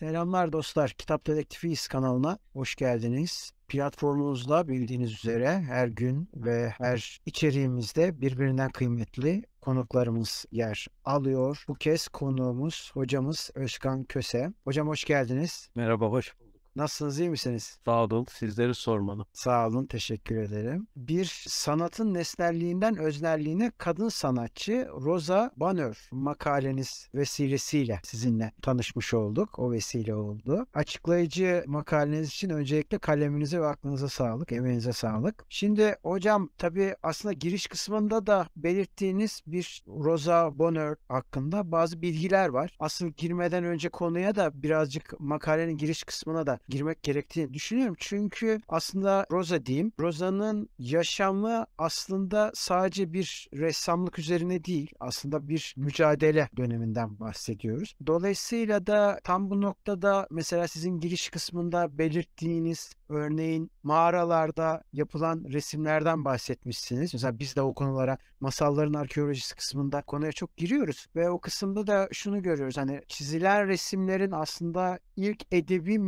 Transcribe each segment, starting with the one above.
Selamlar dostlar. Kitap Dedektifiyiz kanalına hoş geldiniz. Platformumuzda bildiğiniz üzere her gün ve her içeriğimizde birbirinden kıymetli konuklarımız yer alıyor. Bu kez konuğumuz hocamız Özkan Köse. Hocam hoş geldiniz. Merhaba, hoş bulduk. Nasılsınız, iyi misiniz? Sağ olun, sizleri sormalı. Sağ olun, teşekkür ederim. Bir sanatın nesnelliğinden öznelliğine kadın sanatçı Rosa Bonheur makaleniz vesilesiyle sizinle tanışmış olduk. O vesile oldu. Açıklayıcı makaleniz için öncelikle kaleminize ve aklınıza sağlık, emeğinize sağlık. Şimdi hocam tabii aslında giriş kısmında da belirttiğiniz bir Rosa Bonheur hakkında bazı bilgiler var. Asıl girmeden önce konuya da birazcık makalenin giriş kısmına da girmek gerektiğini düşünüyorum. Çünkü aslında Rosa diyeyim. Rosa'nın yaşamı aslında sadece bir ressamlık üzerine değil. Aslında bir mücadele döneminden bahsediyoruz. Dolayısıyla da tam bu noktada mesela sizin giriş kısmında belirttiğiniz örneğin mağaralarda yapılan resimlerden bahsetmişsiniz. Mesela biz de o konulara masalların arkeolojisi kısmında konuya çok giriyoruz ve o kısımda da şunu görüyoruz. Hani çizilen resimlerin aslında ilk edebi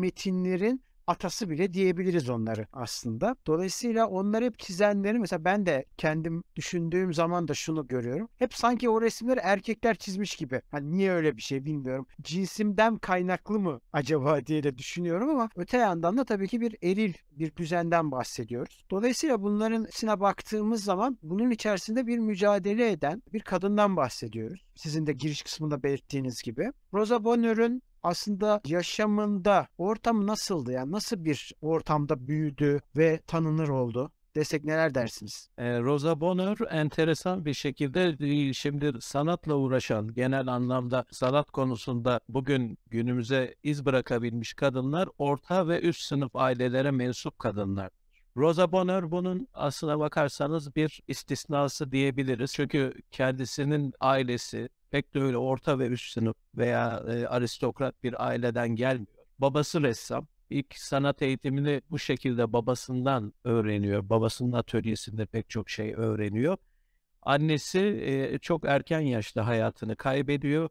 metinlerin atası bile diyebiliriz onları aslında. Dolayısıyla onları hep çizenleri mesela ben de kendim düşündüğüm zaman da şunu görüyorum. Hep sanki o resimleri erkekler çizmiş gibi. Hani niye öyle bir şey bilmiyorum. Cinsimden kaynaklı mı acaba diye de düşünüyorum ama öte yandan da tabii ki bir eril bir düzenden bahsediyoruz. Dolayısıyla bunların içine baktığımız zaman bunun içerisinde bir mücadele eden bir kadından bahsediyoruz. Sizin de giriş kısmında belirttiğiniz gibi. Rosa Bonheur'un aslında yaşamında ortam nasıldı? Yani nasıl bir ortamda büyüdü ve tanınır oldu? desek neler dersiniz? E, Rosa Bonheur enteresan bir şekilde şimdi sanatla uğraşan genel anlamda sanat konusunda bugün günümüze iz bırakabilmiş kadınlar orta ve üst sınıf ailelere mensup kadınlar. Rosa Bonheur bunun aslına bakarsanız bir istisnası diyebiliriz. Çünkü kendisinin ailesi pek de öyle orta ve üst sınıf veya e, aristokrat bir aileden gelmiyor. Babası ressam. İlk sanat eğitimini bu şekilde babasından öğreniyor. Babasının atölyesinde pek çok şey öğreniyor. Annesi e, çok erken yaşta hayatını kaybediyor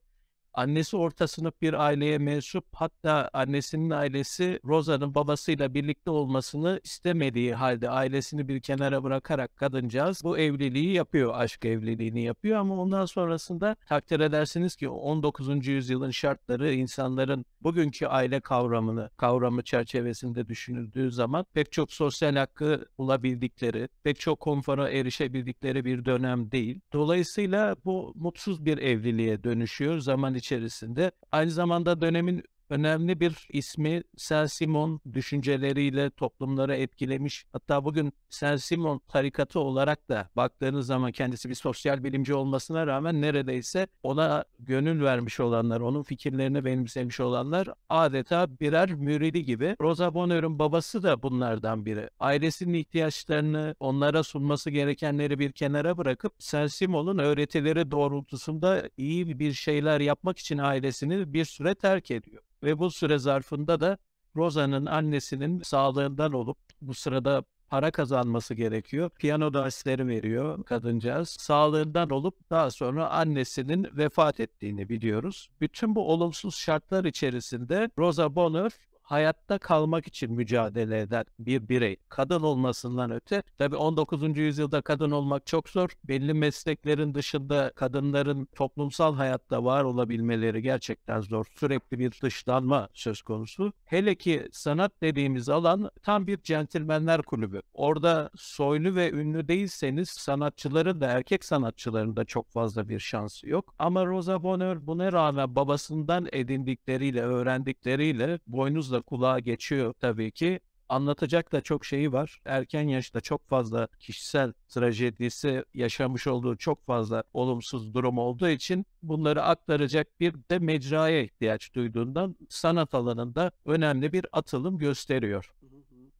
Annesi orta sınıf bir aileye mensup hatta annesinin ailesi Rosa'nın babasıyla birlikte olmasını istemediği halde ailesini bir kenara bırakarak kadıncağız bu evliliği yapıyor, aşk evliliğini yapıyor ama ondan sonrasında takdir edersiniz ki 19. yüzyılın şartları insanların bugünkü aile kavramını, kavramı çerçevesinde düşünüldüğü zaman pek çok sosyal hakkı bulabildikleri, pek çok konfora erişebildikleri bir dönem değil. Dolayısıyla bu mutsuz bir evliliğe dönüşüyor zaman içerisinde. Aynı zamanda dönemin önemli bir ismi Saint-Simon düşünceleriyle toplumları etkilemiş. Hatta bugün Saint-Simon tarikatı olarak da baktığınız zaman kendisi bir sosyal bilimci olmasına rağmen neredeyse ona gönül vermiş olanlar, onun fikirlerini benimsemiş olanlar adeta birer müridi gibi. Rosa Bonheur'un babası da bunlardan biri. Ailesinin ihtiyaçlarını, onlara sunması gerekenleri bir kenara bırakıp Saint-Simon'un öğretileri doğrultusunda iyi bir şeyler yapmak için ailesini bir süre terk ediyor. Ve bu süre zarfında da Rosa'nın annesinin sağlığından olup bu sırada para kazanması gerekiyor. Piyano dersleri veriyor kadıncağız. Sağlığından olup daha sonra annesinin vefat ettiğini biliyoruz. Bütün bu olumsuz şartlar içerisinde Rosa Bonheur hayatta kalmak için mücadele eden bir birey. Kadın olmasından öte. Tabi 19. yüzyılda kadın olmak çok zor. Belli mesleklerin dışında kadınların toplumsal hayatta var olabilmeleri gerçekten zor. Sürekli bir dışlanma söz konusu. Hele ki sanat dediğimiz alan tam bir centilmenler kulübü. Orada soylu ve ünlü değilseniz sanatçıların da erkek sanatçıların da çok fazla bir şansı yok. Ama Rosa Bonheur buna rağmen babasından edindikleriyle, öğrendikleriyle boynuzla kulağa geçiyor tabii ki. Anlatacak da çok şeyi var. Erken yaşta çok fazla kişisel trajedisi yaşamış olduğu çok fazla olumsuz durum olduğu için bunları aktaracak bir de mecraya ihtiyaç duyduğundan sanat alanında önemli bir atılım gösteriyor.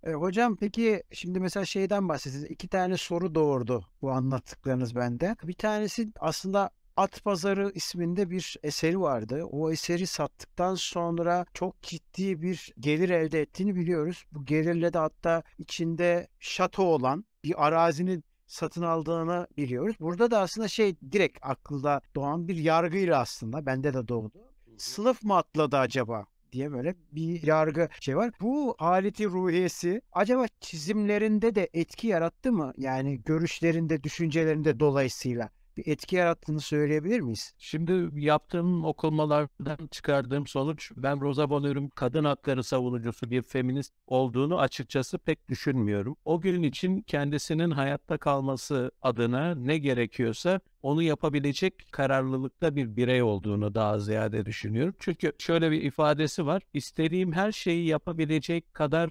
E, hocam peki şimdi mesela şeyden bahsettiniz. İki tane soru doğurdu bu anlattıklarınız bende. Bir tanesi aslında At Pazarı isminde bir eseri vardı. O eseri sattıktan sonra çok ciddi bir gelir elde ettiğini biliyoruz. Bu gelirle de hatta içinde şato olan bir arazinin satın aldığını biliyoruz. Burada da aslında şey direkt akılda doğan bir yargıyla aslında bende de doğdu. Sınıf mı atladı acaba? diye böyle bir yargı şey var. Bu haleti ruhiyesi acaba çizimlerinde de etki yarattı mı? Yani görüşlerinde, düşüncelerinde dolayısıyla bir etki yarattığını söyleyebilir miyiz? Şimdi yaptığım okumalardan çıkardığım sonuç ben Rosa Bonheur'un kadın hakları savunucusu bir feminist olduğunu açıkçası pek düşünmüyorum. O gün için kendisinin hayatta kalması adına ne gerekiyorsa onu yapabilecek kararlılıkta bir birey olduğunu daha ziyade düşünüyorum. Çünkü şöyle bir ifadesi var. İstediğim her şeyi yapabilecek kadar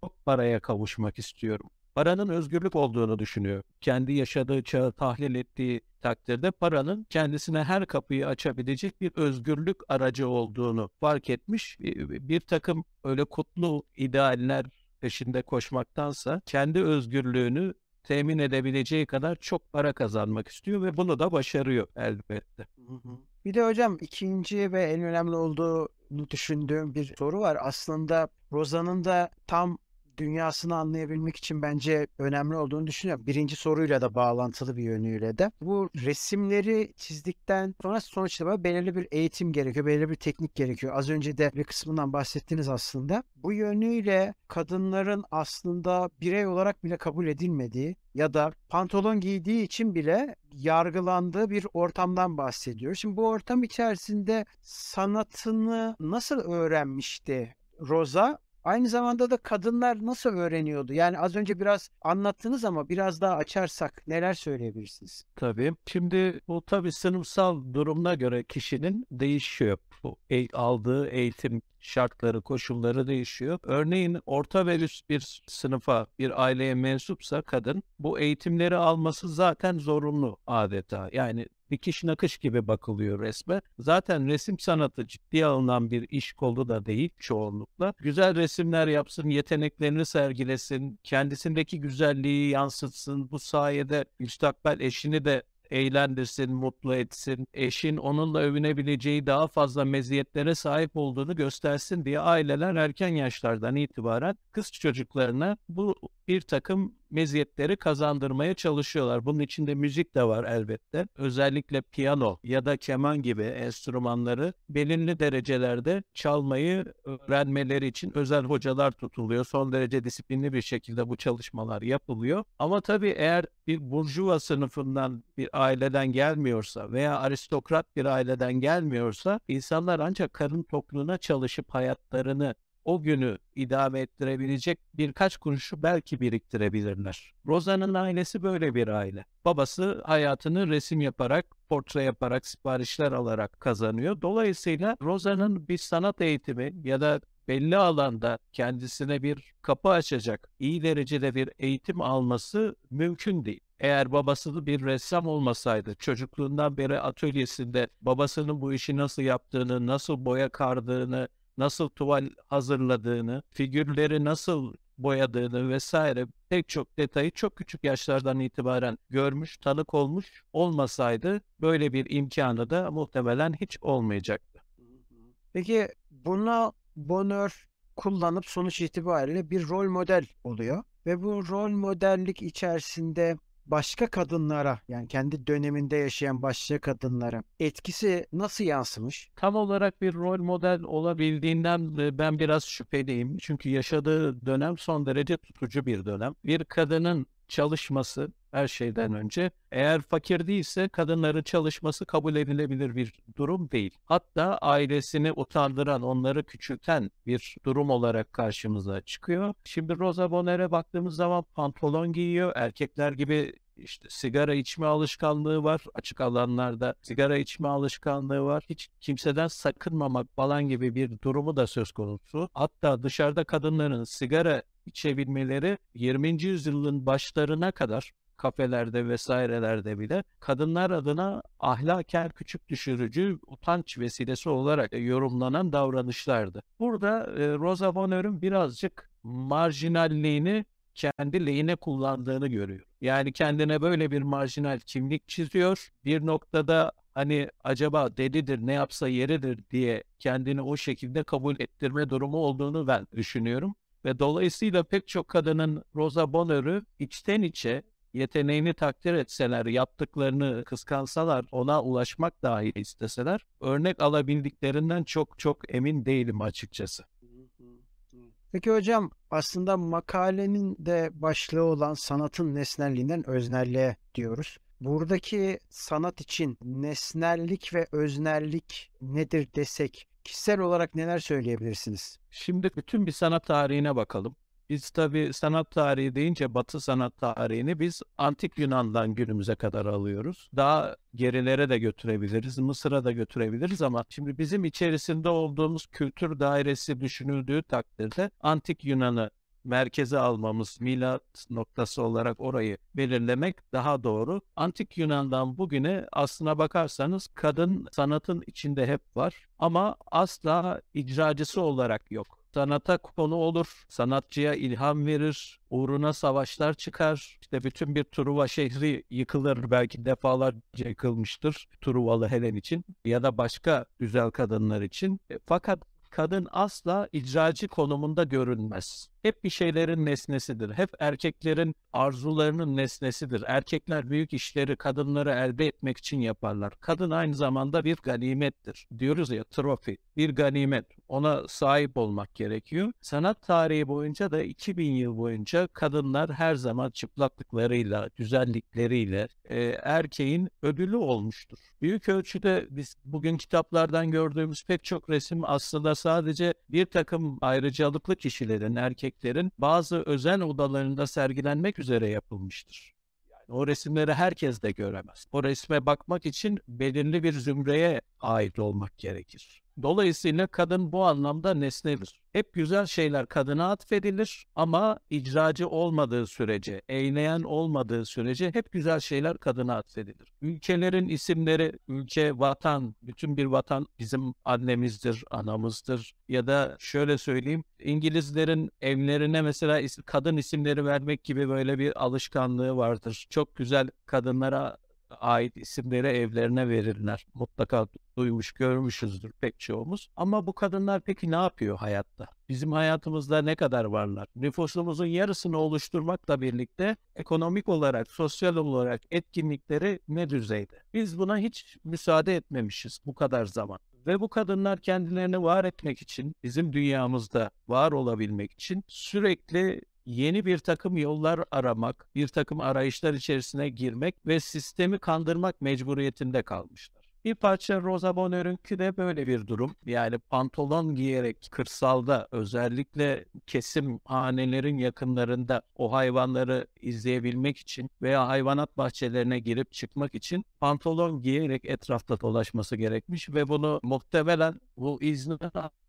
çok paraya kavuşmak istiyorum paranın özgürlük olduğunu düşünüyor. Kendi yaşadığı çağı tahlil ettiği takdirde paranın kendisine her kapıyı açabilecek bir özgürlük aracı olduğunu fark etmiş. Bir, takım öyle kutlu idealler peşinde koşmaktansa kendi özgürlüğünü temin edebileceği kadar çok para kazanmak istiyor ve bunu da başarıyor elbette. Bir de hocam ikinci ve en önemli olduğunu düşündüğüm bir soru var. Aslında Roza'nın da tam dünyasını anlayabilmek için bence önemli olduğunu düşünüyorum. Birinci soruyla da bağlantılı bir yönüyle de. Bu resimleri çizdikten sonra sonuçta belirli bir eğitim gerekiyor, belirli bir teknik gerekiyor. Az önce de bir kısmından bahsettiniz aslında. Bu yönüyle kadınların aslında birey olarak bile kabul edilmediği ya da pantolon giydiği için bile yargılandığı bir ortamdan bahsediyor. Şimdi bu ortam içerisinde sanatını nasıl öğrenmişti Rosa Aynı zamanda da kadınlar nasıl öğreniyordu? Yani az önce biraz anlattınız ama biraz daha açarsak neler söyleyebilirsiniz? Tabii. Şimdi bu tabii sınıfsal durumuna göre kişinin değişiyor. Bu e- aldığı eğitim şartları, koşulları değişiyor. Örneğin orta ve üst bir sınıfa, bir aileye mensupsa kadın bu eğitimleri alması zaten zorunlu adeta. Yani dikiş nakış gibi bakılıyor resme. Zaten resim sanatı ciddiye alınan bir iş kolu da değil çoğunlukla. Güzel resimler yapsın, yeteneklerini sergilesin, kendisindeki güzelliği yansıtsın. Bu sayede müstakbel eşini de eğlendirsin, mutlu etsin, eşin onunla övünebileceği daha fazla meziyetlere sahip olduğunu göstersin diye aileler erken yaşlardan itibaren kız çocuklarına bu bir takım meziyetleri kazandırmaya çalışıyorlar. Bunun içinde müzik de var elbette. Özellikle piyano ya da keman gibi enstrümanları belirli derecelerde çalmayı öğrenmeleri için özel hocalar tutuluyor. Son derece disiplinli bir şekilde bu çalışmalar yapılıyor. Ama tabii eğer bir burjuva sınıfından bir aileden gelmiyorsa veya aristokrat bir aileden gelmiyorsa insanlar ancak karın tokluğuna çalışıp hayatlarını o günü idame ettirebilecek birkaç kuruşu belki biriktirebilirler. Rosa'nın ailesi böyle bir aile. Babası hayatını resim yaparak, portre yaparak, siparişler alarak kazanıyor. Dolayısıyla Rosa'nın bir sanat eğitimi ya da belli alanda kendisine bir kapı açacak iyi derecede bir eğitim alması mümkün değil. Eğer babası bir ressam olmasaydı, çocukluğundan beri atölyesinde babasının bu işi nasıl yaptığını, nasıl boya kardığını, nasıl tuval hazırladığını, figürleri nasıl boyadığını vesaire pek çok detayı çok küçük yaşlardan itibaren görmüş, tanık olmuş olmasaydı böyle bir imkanı da muhtemelen hiç olmayacaktı. Peki buna Bonheur kullanıp sonuç itibariyle bir rol model oluyor ve bu rol modellik içerisinde başka kadınlara yani kendi döneminde yaşayan başka kadınlara etkisi nasıl yansımış? Tam olarak bir rol model olabildiğinden ben biraz şüpheliyim. Çünkü yaşadığı dönem son derece tutucu bir dönem. Bir kadının çalışması her şeyden önce eğer fakir değilse kadınların çalışması kabul edilebilir bir durum değil. Hatta ailesini utandıran, onları küçülten bir durum olarak karşımıza çıkıyor. Şimdi Rosa Bonheur'e baktığımız zaman pantolon giyiyor. Erkekler gibi işte sigara içme alışkanlığı var. Açık alanlarda sigara içme alışkanlığı var. Hiç kimseden sakınmamak falan gibi bir durumu da söz konusu. Hatta dışarıda kadınların sigara içebilmeleri 20. yüzyılın başlarına kadar kafelerde vesairelerde bile kadınlar adına ahlaken küçük düşürücü utanç vesilesi olarak yorumlanan davranışlardı. Burada e, Rosa Bonheur'un birazcık marjinalliğini kendi lehine kullandığını görüyor. Yani kendine böyle bir marjinal kimlik çiziyor. Bir noktada hani acaba delidir ne yapsa yeridir diye kendini o şekilde kabul ettirme durumu olduğunu ben düşünüyorum. Ve dolayısıyla pek çok kadının Rosa Bonheur'u içten içe yeteneğini takdir etseler, yaptıklarını kıskansalar, ona ulaşmak dahi isteseler, örnek alabildiklerinden çok çok emin değilim açıkçası. Peki hocam aslında makalenin de başlığı olan sanatın nesnelliğinden öznelliğe diyoruz. Buradaki sanat için nesnellik ve öznellik nedir desek kişisel olarak neler söyleyebilirsiniz? Şimdi bütün bir sanat tarihine bakalım. Biz tabii sanat tarihi deyince Batı sanat tarihini biz antik Yunan'dan günümüze kadar alıyoruz. Daha gerilere de götürebiliriz, Mısır'a da götürebiliriz ama şimdi bizim içerisinde olduğumuz kültür dairesi düşünüldüğü takdirde antik Yunan'ı merkeze almamız, milat noktası olarak orayı belirlemek daha doğru. Antik Yunan'dan bugüne aslına bakarsanız kadın sanatın içinde hep var ama asla icracısı olarak yok sanata konu olur, sanatçıya ilham verir, uğruna savaşlar çıkar. İşte bütün bir Truva şehri yıkılır, belki defalarca yıkılmıştır Truvalı Helen için ya da başka güzel kadınlar için. E, fakat kadın asla icracı konumunda görünmez. Hep bir şeylerin nesnesidir. Hep erkeklerin arzularının nesnesidir. Erkekler büyük işleri kadınları elde etmek için yaparlar. Kadın aynı zamanda bir ganimettir. Diyoruz ya trofi, bir ganimet. Ona sahip olmak gerekiyor. Sanat tarihi boyunca da 2000 yıl boyunca kadınlar her zaman çıplaklıklarıyla, güzellikleriyle e, erkeğin ödülü olmuştur. Büyük ölçüde biz bugün kitaplardan gördüğümüz pek çok resim aslında sadece bir takım ayrıcalıklı kişilerin, erkeklerin bazı özel odalarında sergilenmek üzere yapılmıştır. Yani o resimleri herkes de göremez. O resme bakmak için belirli bir zümreye ait olmak gerekir. Dolayısıyla kadın bu anlamda nesnedir. Hep güzel şeyler kadına atfedilir ama icracı olmadığı sürece, eyleyen olmadığı sürece hep güzel şeyler kadına atfedilir. Ülkelerin isimleri, ülke, vatan, bütün bir vatan bizim annemizdir, anamızdır. Ya da şöyle söyleyeyim, İngilizlerin evlerine mesela kadın isimleri vermek gibi böyle bir alışkanlığı vardır. Çok güzel kadınlara ait isimleri evlerine verirler. Mutlaka duymuş, görmüşüzdür pek çoğumuz. Ama bu kadınlar peki ne yapıyor hayatta? Bizim hayatımızda ne kadar varlar? Nüfusumuzun yarısını oluşturmakla birlikte ekonomik olarak, sosyal olarak etkinlikleri ne düzeyde? Biz buna hiç müsaade etmemişiz bu kadar zaman. Ve bu kadınlar kendilerini var etmek için, bizim dünyamızda var olabilmek için sürekli yeni bir takım yollar aramak, bir takım arayışlar içerisine girmek ve sistemi kandırmak mecburiyetinde kalmışlar. Bir parça Rosa Bonheur'ünki de böyle bir durum. Yani pantolon giyerek kırsalda özellikle kesim hanelerin yakınlarında o hayvanları izleyebilmek için veya hayvanat bahçelerine girip çıkmak için pantolon giyerek etrafta dolaşması gerekmiş ve bunu muhtemelen bu izni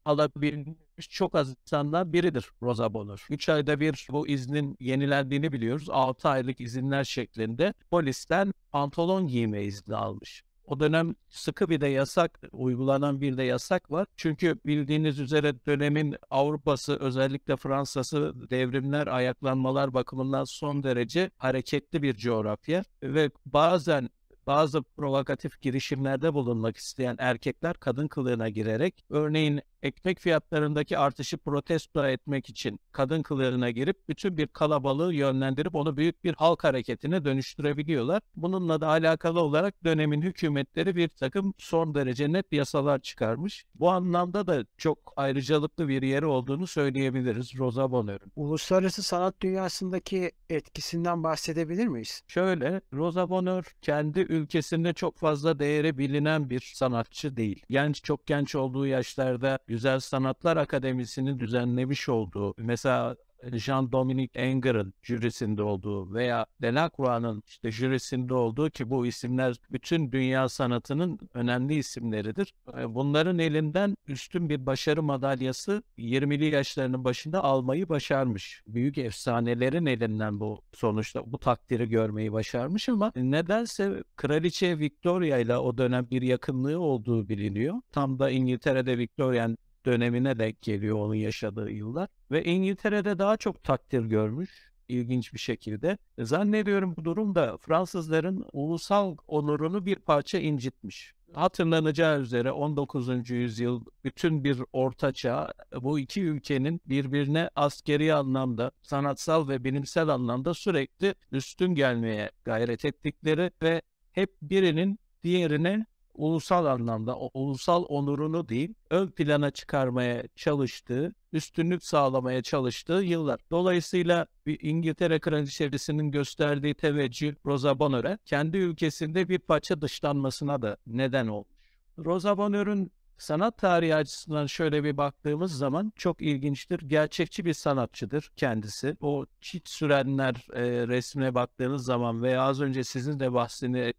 alabilmiş çok az insandan biridir Rosa Bonheur. 3 ayda bir bu iznin yenilendiğini biliyoruz. 6 aylık izinler şeklinde polisten pantolon giyme izni almış. O dönem sıkı bir de yasak, uygulanan bir de yasak var. Çünkü bildiğiniz üzere dönemin Avrupa'sı özellikle Fransa'sı devrimler, ayaklanmalar bakımından son derece hareketli bir coğrafya. Ve bazen bazı provokatif girişimlerde bulunmak isteyen erkekler kadın kılığına girerek örneğin ekmek fiyatlarındaki artışı protesto etmek için kadın kılığına girip bütün bir kalabalığı yönlendirip onu büyük bir halk hareketine dönüştürebiliyorlar. Bununla da alakalı olarak dönemin hükümetleri bir takım son derece net yasalar çıkarmış. Bu anlamda da çok ayrıcalıklı bir yeri olduğunu söyleyebiliriz Rosa Bonheur'un. Uluslararası sanat dünyasındaki etkisinden bahsedebilir miyiz? Şöyle, Rosa Bonheur kendi ülkesinde çok fazla değeri bilinen bir sanatçı değil. Genç, çok genç olduğu yaşlarda Güzel Sanatlar Akademisi'nin düzenlemiş olduğu mesela Jean-Dominique Enger'ın jürisinde olduğu veya Delacroix'ın işte jürisinde olduğu ki bu isimler bütün dünya sanatının önemli isimleridir. E, bunların elinden üstün bir başarı madalyası 20'li yaşlarının başında almayı başarmış. Büyük efsanelerin elinden bu sonuçta bu takdiri görmeyi başarmış ama nedense Kraliçe Victoria ile o dönem bir yakınlığı olduğu biliniyor. Tam da İngiltere'de Victorian dönemine denk geliyor onun yaşadığı yıllar. Ve İngiltere'de daha çok takdir görmüş ilginç bir şekilde. Zannediyorum bu durum da Fransızların ulusal onurunu bir parça incitmiş. hatırlanacağı üzere 19. yüzyıl bütün bir ortaçağ bu iki ülkenin birbirine askeri anlamda, sanatsal ve bilimsel anlamda sürekli üstün gelmeye gayret ettikleri ve hep birinin diğerine ulusal anlamda, ulusal onurunu değil, ön plana çıkarmaya çalıştığı, üstünlük sağlamaya çalıştığı yıllar. Dolayısıyla İngiltere Kraliçesi'nin gösterdiği teveccüh Rosa Bonheur'e kendi ülkesinde bir parça dışlanmasına da neden olmuş. Rosa Bonheur'un sanat tarihi açısından şöyle bir baktığımız zaman çok ilginçtir. Gerçekçi bir sanatçıdır kendisi. O çit sürenler e, resmine baktığınız zaman veya az önce sizin de bahsini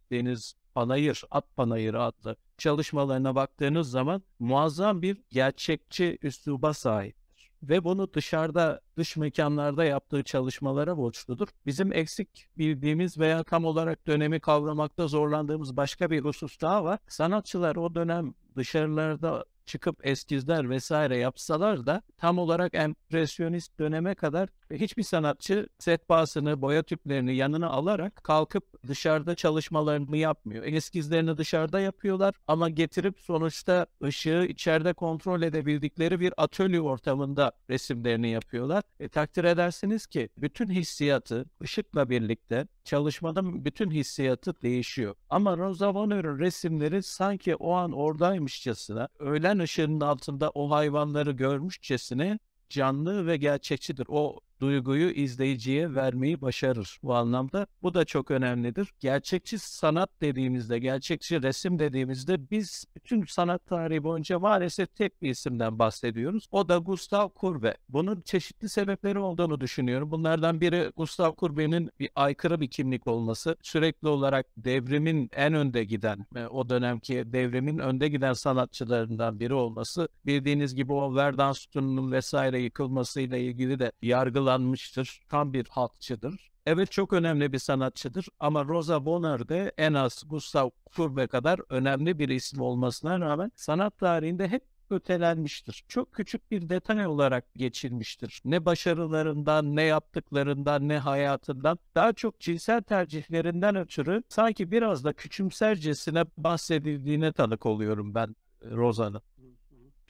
Panayır, At Panayırı adlı çalışmalarına baktığınız zaman muazzam bir gerçekçi üsluba sahiptir. Ve bunu dışarıda, dış mekanlarda yaptığı çalışmalara borçludur. Bizim eksik bildiğimiz veya tam olarak dönemi kavramakta zorlandığımız başka bir husus daha var. Sanatçılar o dönem dışarılarda çıkıp eskizler vesaire yapsalar da tam olarak empresyonist döneme kadar hiçbir sanatçı sehpasını, boya tüplerini yanına alarak kalkıp dışarıda çalışmalarını yapmıyor. Eskizlerini dışarıda yapıyorlar ama getirip sonuçta ışığı içeride kontrol edebildikleri bir atölye ortamında resimlerini yapıyorlar. E, takdir edersiniz ki bütün hissiyatı ışıkla birlikte çalışmanın bütün hissiyatı değişiyor. Ama Rosa Bonheur'un resimleri sanki o an oradaymışçasına, öğlen ışığının altında o hayvanları görmüşçesine canlı ve gerçekçidir. O duyguyu izleyiciye vermeyi başarır bu anlamda. Bu da çok önemlidir. Gerçekçi sanat dediğimizde, gerçekçi resim dediğimizde biz bütün sanat tarihi boyunca maalesef tek bir isimden bahsediyoruz. O da Gustav Kurbe. Bunun çeşitli sebepleri olduğunu düşünüyorum. Bunlardan biri Gustav Kurbe'nin bir aykırı bir kimlik olması. Sürekli olarak devrimin en önde giden, o dönemki devrimin önde giden sanatçılarından biri olması. Bildiğiniz gibi o Verdun sütununun vesaire yıkılmasıyla ilgili de yargılar uygulanmıştır. Tam bir halkçıdır. Evet çok önemli bir sanatçıdır ama Rosa Bonheur de en az Gustav Kurbe kadar önemli bir isim olmasına rağmen sanat tarihinde hep ötelenmiştir. Çok küçük bir detay olarak geçilmiştir. Ne başarılarından, ne yaptıklarından, ne hayatından daha çok cinsel tercihlerinden ötürü sanki biraz da küçümsercesine bahsedildiğine tanık oluyorum ben Rosa'nın.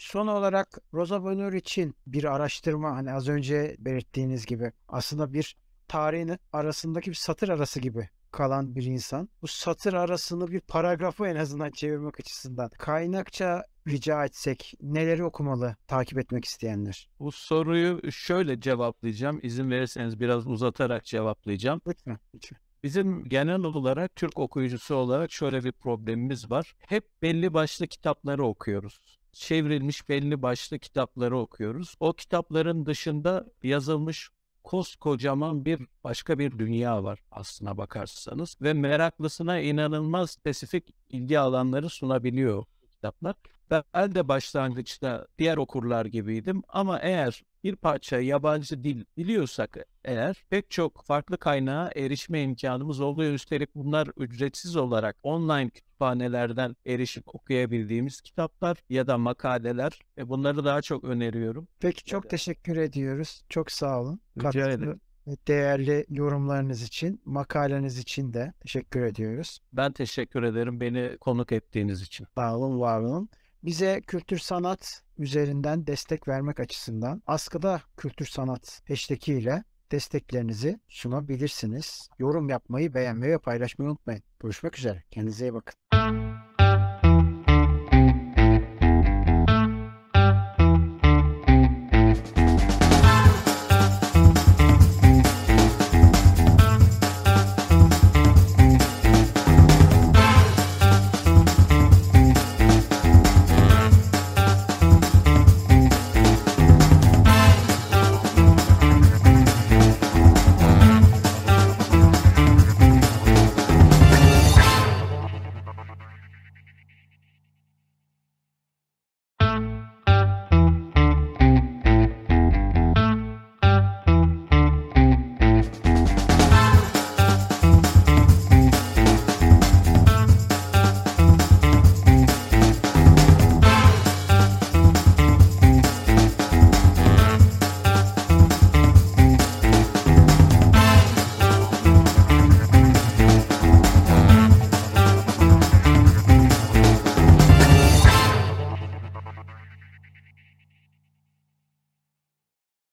Son olarak Rosa Bonheur için bir araştırma hani az önce belirttiğiniz gibi aslında bir tarihin arasındaki bir satır arası gibi kalan bir insan. Bu satır arasını bir paragrafı en azından çevirmek açısından kaynakça rica etsek neleri okumalı takip etmek isteyenler? Bu soruyu şöyle cevaplayacağım. İzin verirseniz biraz uzatarak cevaplayacağım. Lütfen. lütfen. Bizim genel olarak Türk okuyucusu olarak şöyle bir problemimiz var. Hep belli başlı kitapları okuyoruz çevrilmiş belli başlı kitapları okuyoruz. O kitapların dışında yazılmış koskocaman bir başka bir dünya var aslına bakarsanız ve meraklısına inanılmaz spesifik ilgi alanları sunabiliyor kitaplar. Ben de başlangıçta diğer okurlar gibiydim ama eğer bir parça yabancı dil biliyorsak eğer pek çok farklı kaynağa erişme imkanımız oluyor. Üstelik bunlar ücretsiz olarak online kütüphanelerden erişip okuyabildiğimiz kitaplar ya da makaleler. E bunları daha çok öneriyorum. Peki çok evet. teşekkür ediyoruz. Çok sağ olun. Rica ederim değerli yorumlarınız için, makaleniz için de teşekkür ediyoruz. Ben teşekkür ederim beni konuk ettiğiniz için. Sağ olun, var olun. Bize kültür sanat üzerinden destek vermek açısından askıda kültür sanat hashtag ile desteklerinizi sunabilirsiniz. Yorum yapmayı, beğenmeyi ve paylaşmayı unutmayın. Görüşmek üzere. Kendinize iyi bakın.